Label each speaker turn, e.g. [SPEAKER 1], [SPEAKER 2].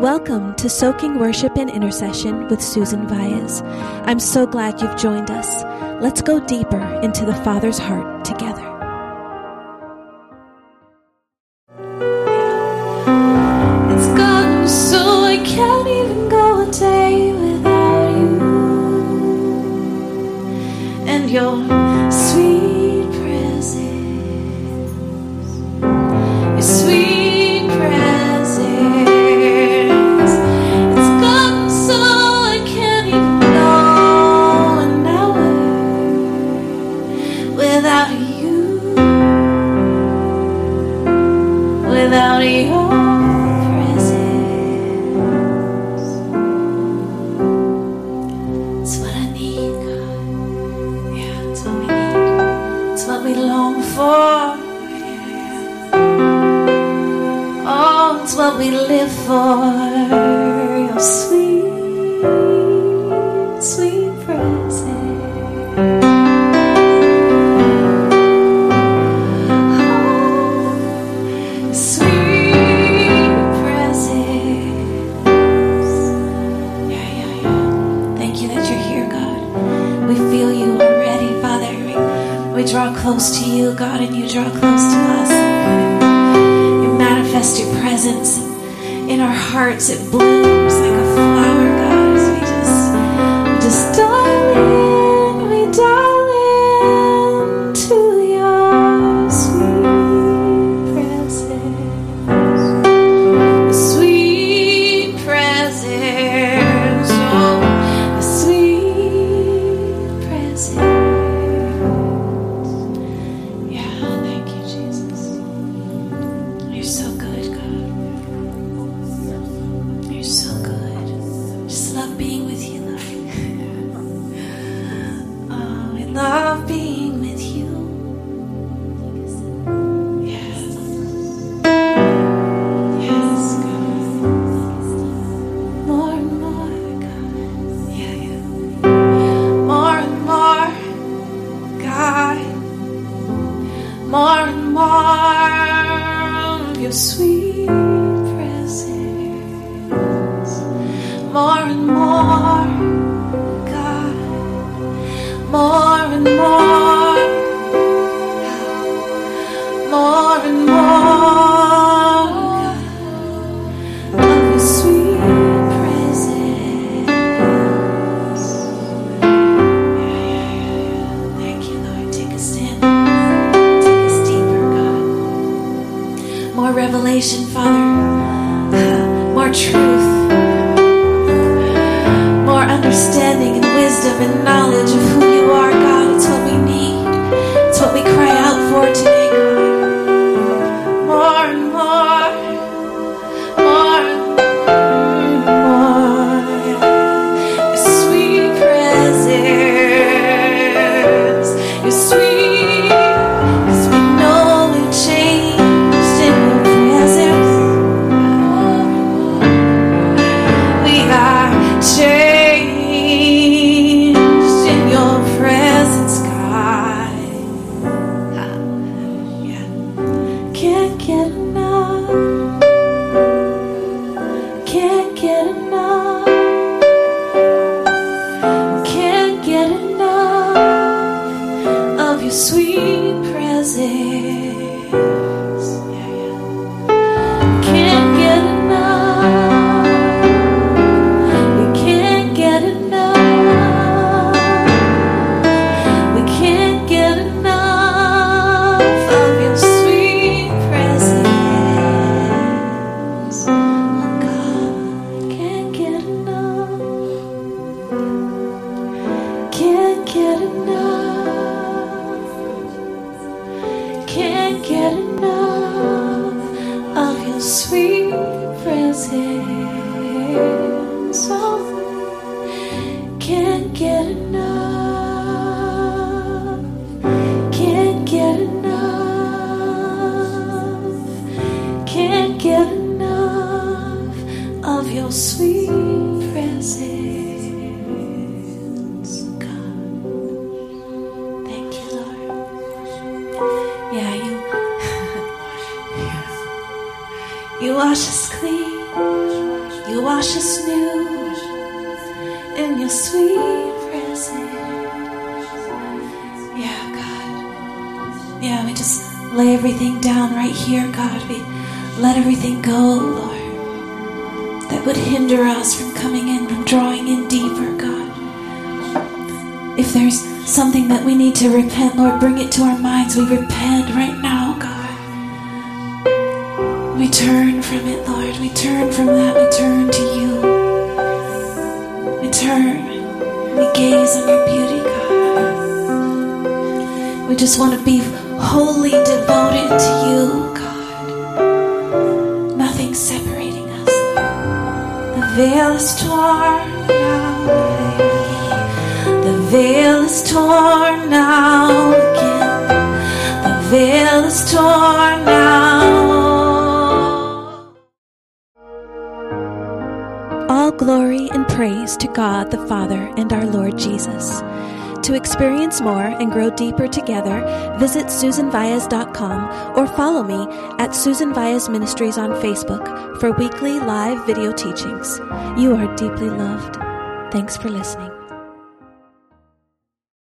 [SPEAKER 1] Welcome to Soaking Worship and Intercession with Susan Valles. I'm so glad you've joined us. Let's go deeper into the Father's heart together.
[SPEAKER 2] It's gotten so I can't even go a day without you and your sweet It's what we live for. Your sweet, sweet presence. Sweet presence. Yeah, yeah, yeah. Thank you that you're here, God. We feel you already, Father. We, we draw close to you, God, and you draw close to us. Manifest your presence in our hearts. It blooms More and more of your sweet presence. More and more, God. More Father. More truth. More understanding and wisdom and knowledge of who you are, God. It's what we need. It's what we cry out for today, God. Get can't get enough. Can't get enough. Can't get enough of your sweet presence. You wash us clean. You wash us new in your sweet presence. Yeah, God. Yeah, we just lay everything down right here, God. We let everything go, Lord, that would hinder us from coming in, from drawing in deeper, God. If there's something that we need to repent, Lord, bring it to our minds. We repent right now. We turn from it, Lord. We turn from that. We turn to you. We turn. We gaze on your beauty, God. We just want to be wholly devoted to you, God. Nothing separating us. The veil is torn now. The veil is torn now again. The veil is torn now.
[SPEAKER 1] Glory and praise to God the Father and our Lord Jesus. To experience more and grow deeper together, visit SusanVias.com or follow me at Susan Vias Ministries on Facebook for weekly live video teachings. You are deeply loved. Thanks for listening.